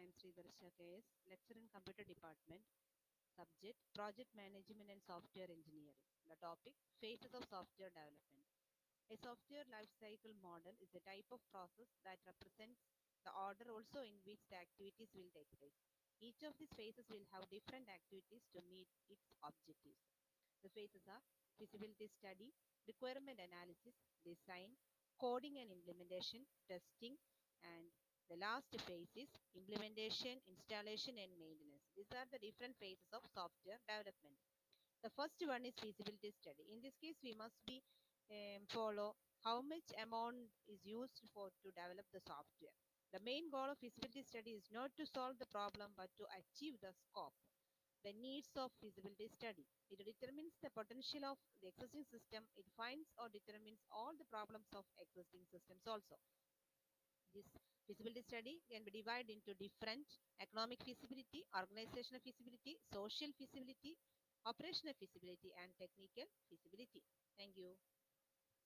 I am KS, lecturer in computer department. Subject Project Management and Software Engineering. The topic Phases of Software Development. A software lifecycle model is a type of process that represents the order also in which the activities will take place. Each of these phases will have different activities to meet its objectives. The phases are feasibility study, requirement analysis, design, coding and implementation, testing, and the last phase is implementation, installation, and maintenance. These are the different phases of software development. The first one is feasibility study. In this case, we must be um, follow how much amount is used for to develop the software. The main goal of feasibility study is not to solve the problem but to achieve the scope, the needs of feasibility study. It determines the potential of the existing system. It finds or determines all the problems of existing systems also. This feasibility study can be divided into different economic feasibility, organizational feasibility, social feasibility, operational feasibility, and technical feasibility.